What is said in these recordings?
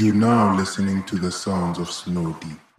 You now listening to the sounds of Snow Deep.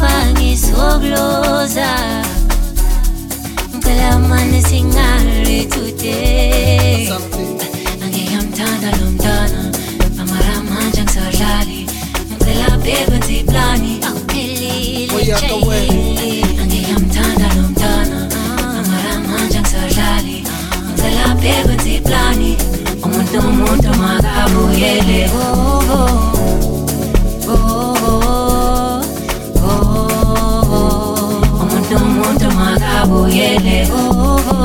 Angikopa ngisobloza Ngicela mane singale today Something. angiyamthanda lo mntana amaramanje angisadlali ngicela bhebe nziplani awuphelile Oyaka we. angiyamthanda lo mntana amaramanje angisadlali ngicela bhebe nziplani umuntu umuntu makabuyele. Kubo umuntu makabuyele kubo oh, oh, oh.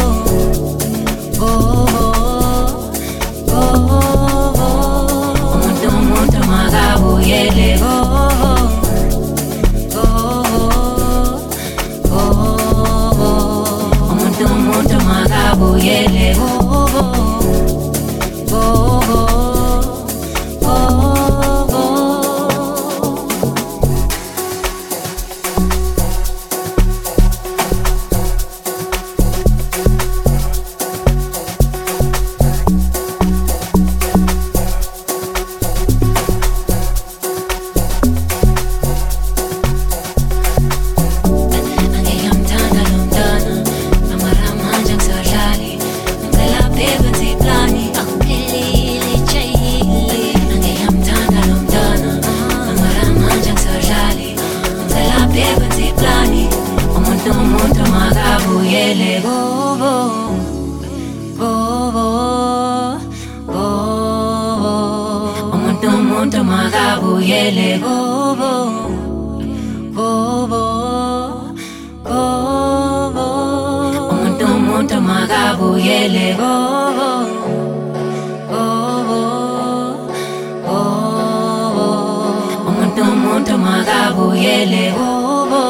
Makabuyele kubo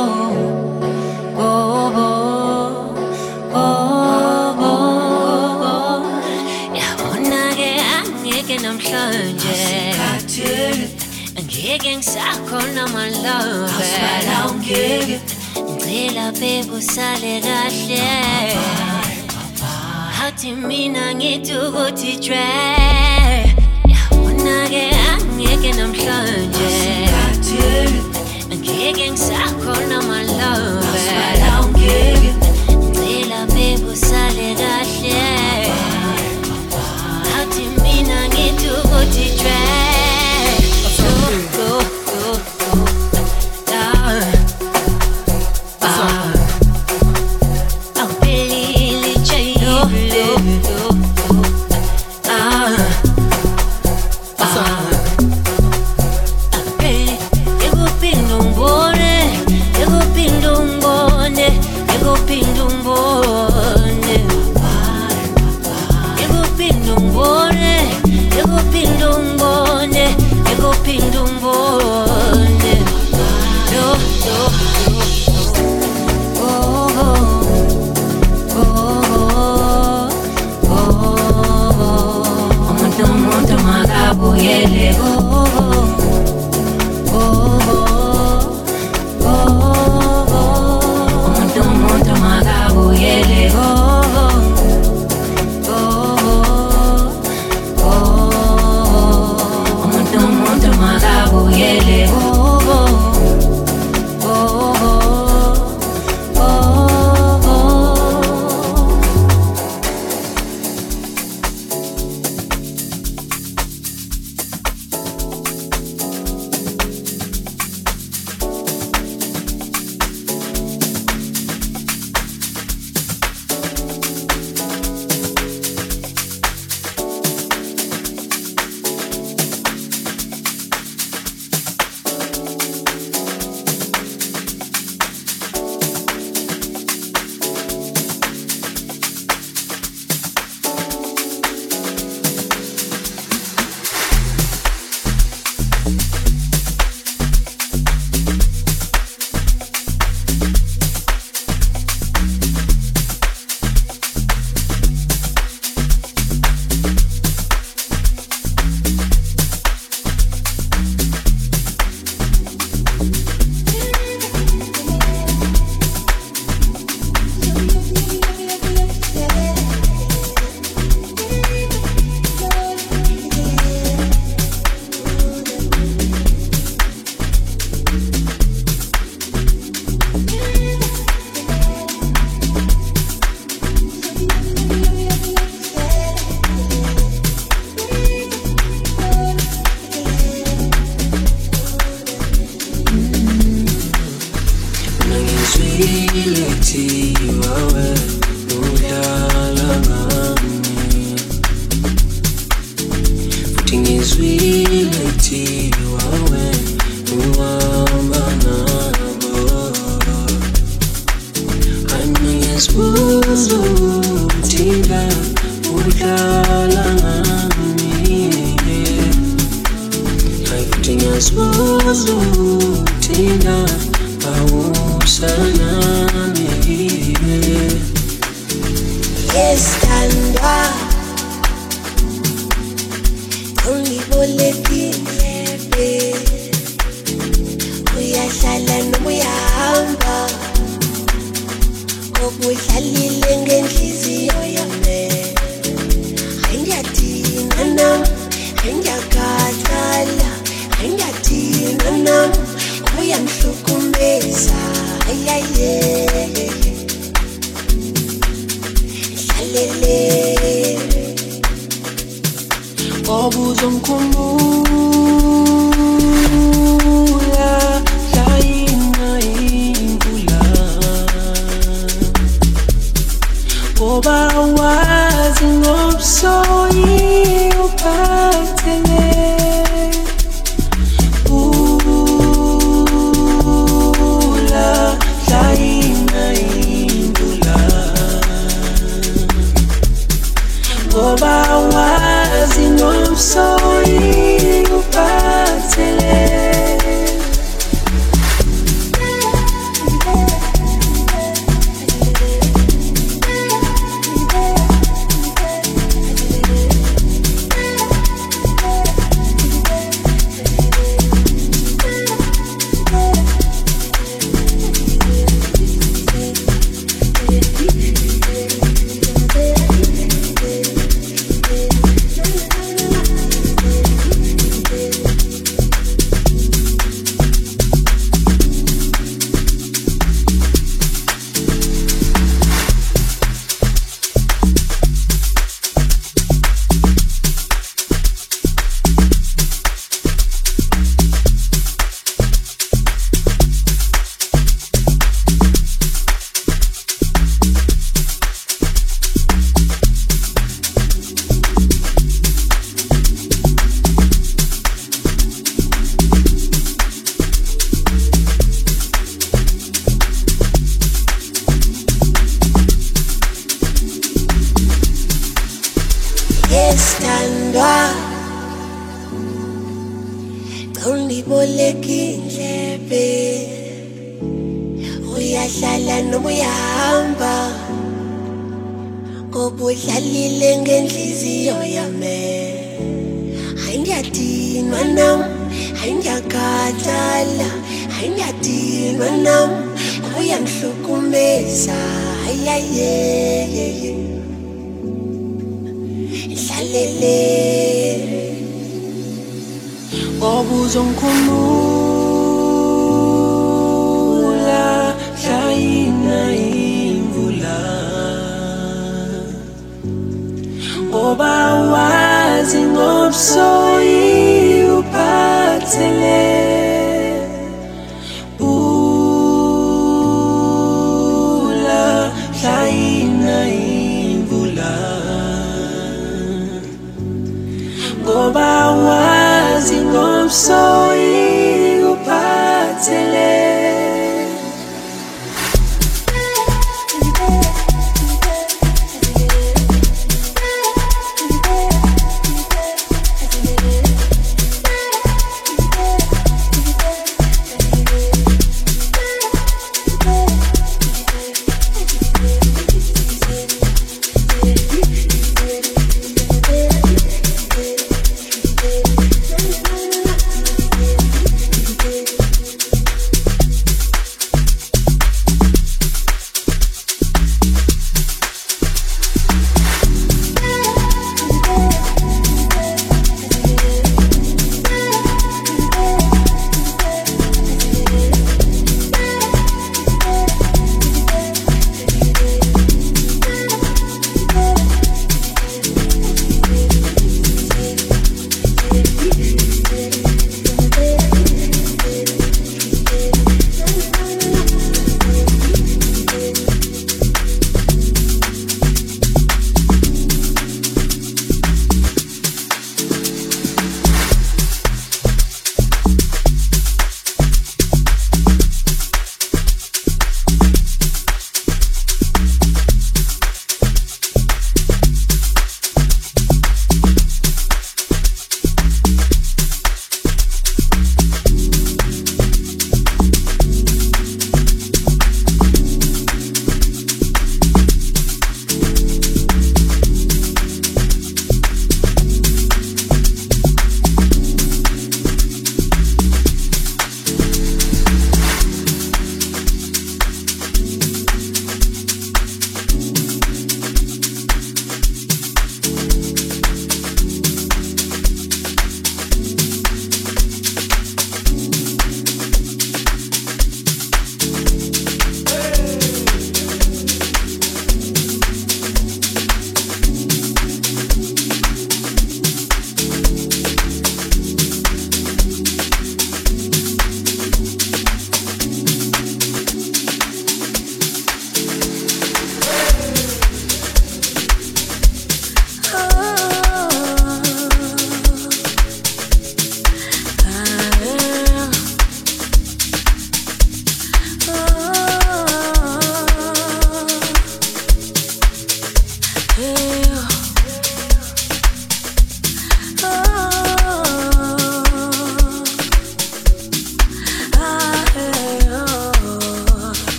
oh, kubo oh, kubo oh, yabona ke angeke namhlanje. Ngeke ngisakhona malove ngicela bebe usale kahle hathi mina ngithi ukuthi jwe. Yabona ke angeke namhlanje ngeke ngisakhona malove ngicela will it?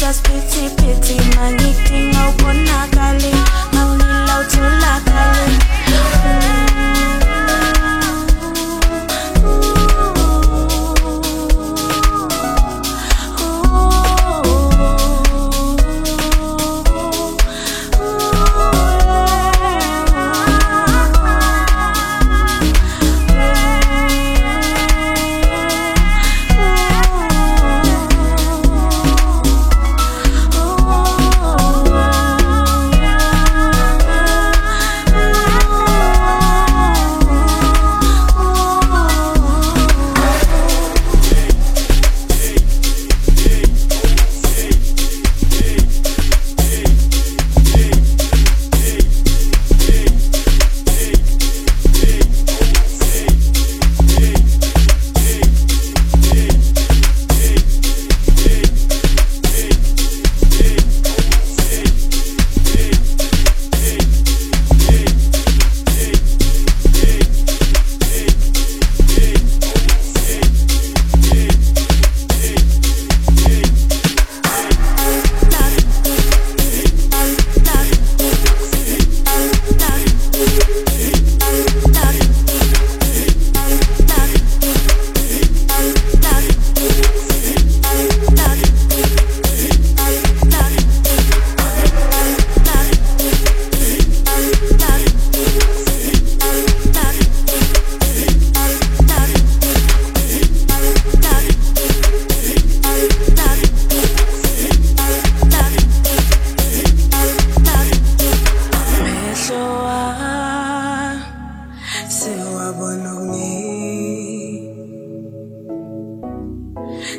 just pity, pity.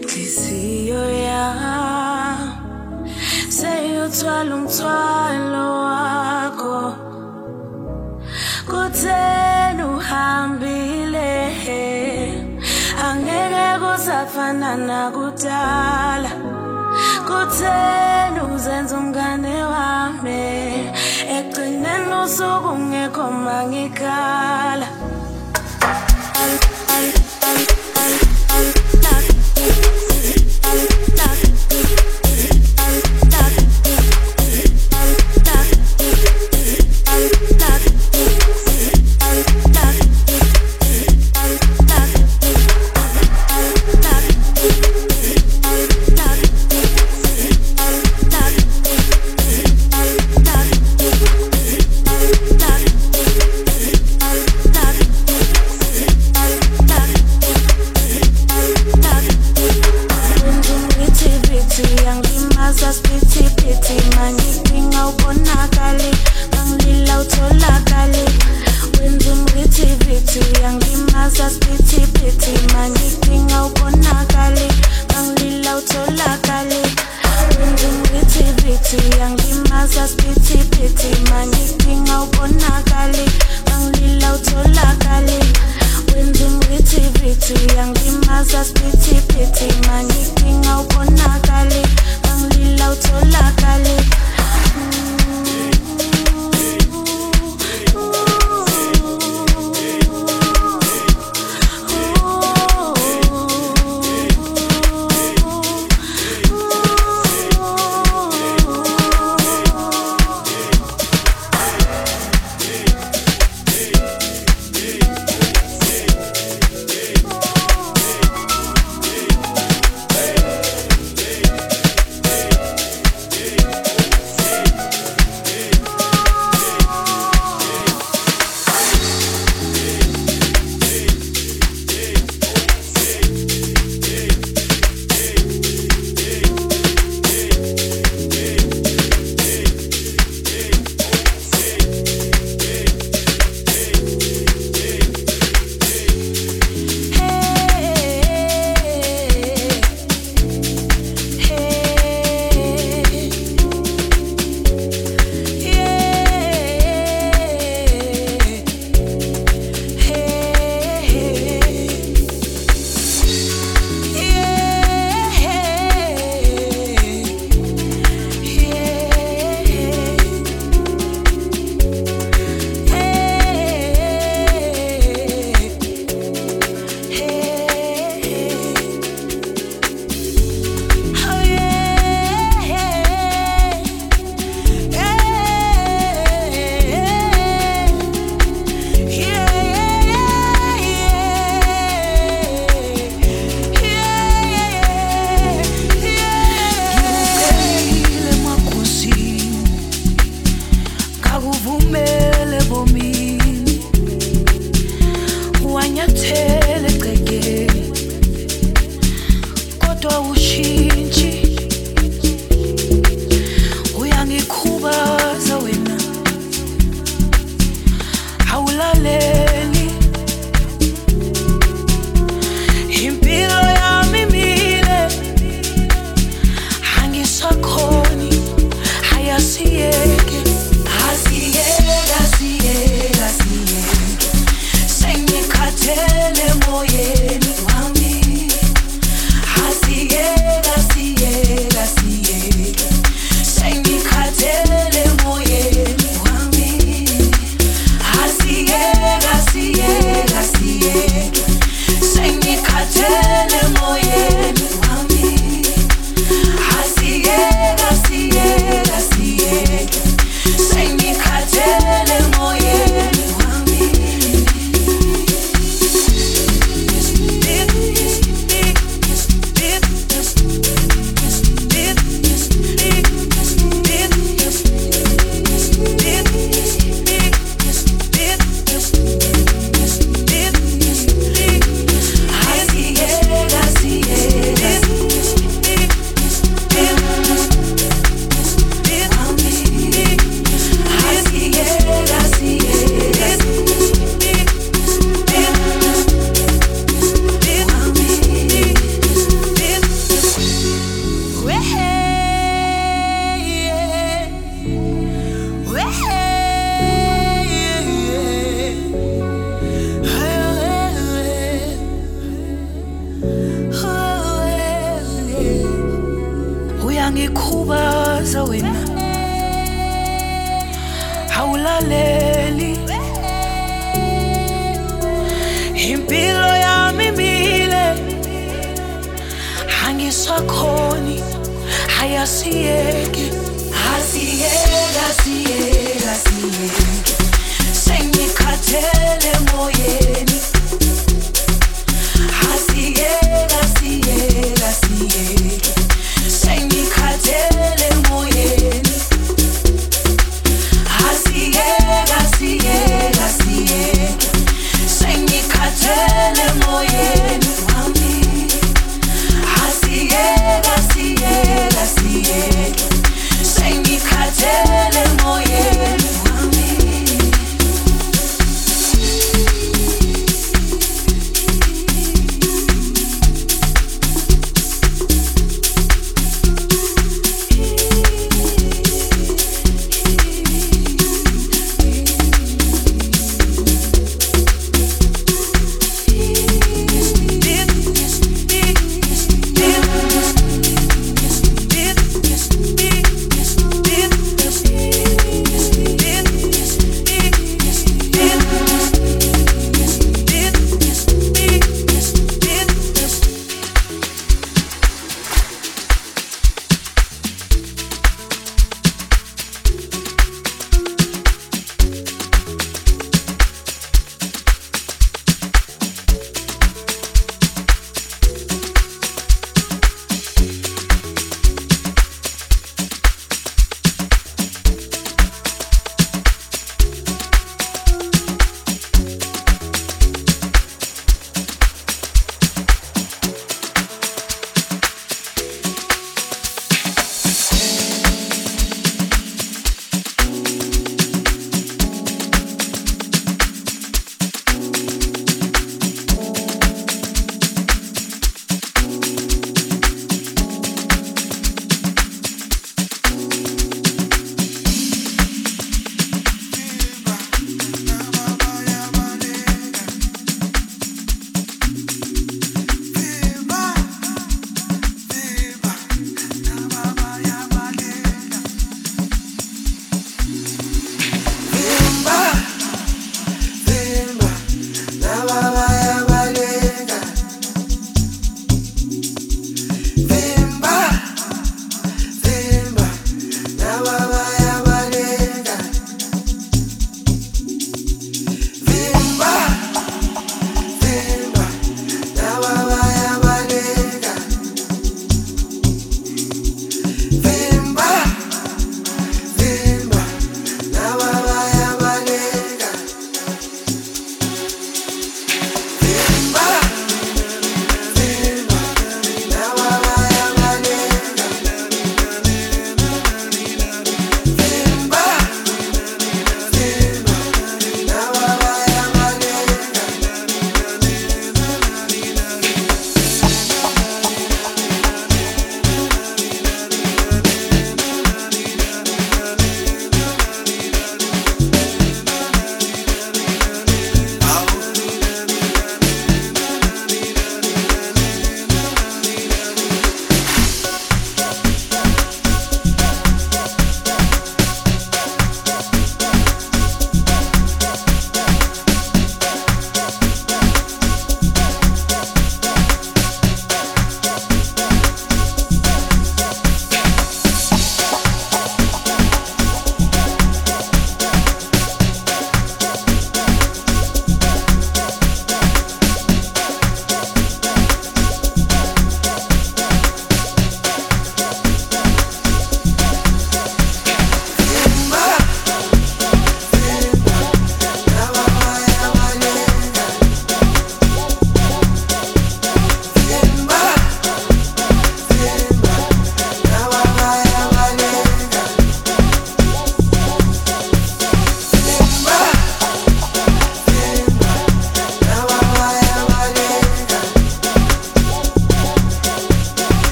Inhliziyo yami seyuthwala umthwalo oh, wakho Kutheni uhambile Angeke kusafana nakudala. Kutheni uzenza umngane wami. Ekugcineni usuku ngekho mangikhala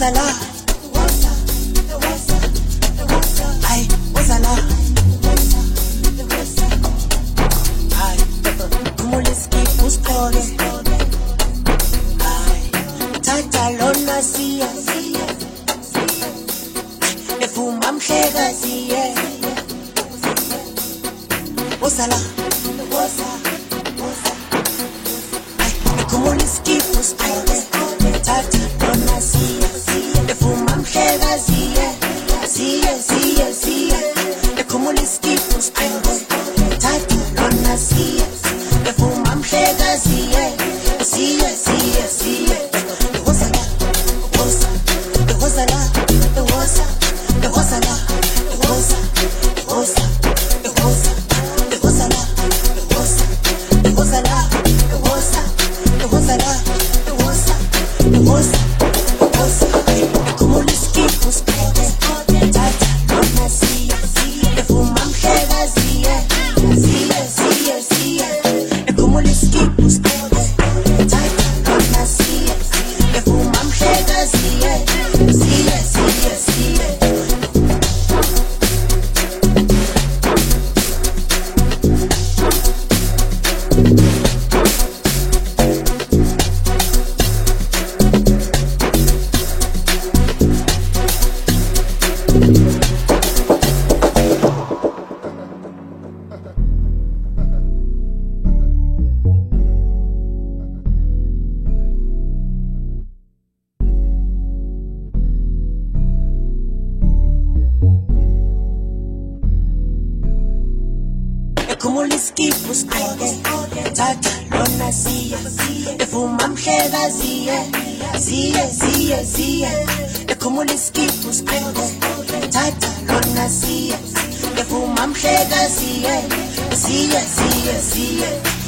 como mhleka ziye ziye ziye ziye ephumula iskiphu sigqoke thatha lona ephuma mhleka ziye ziye ziye ziye Asa.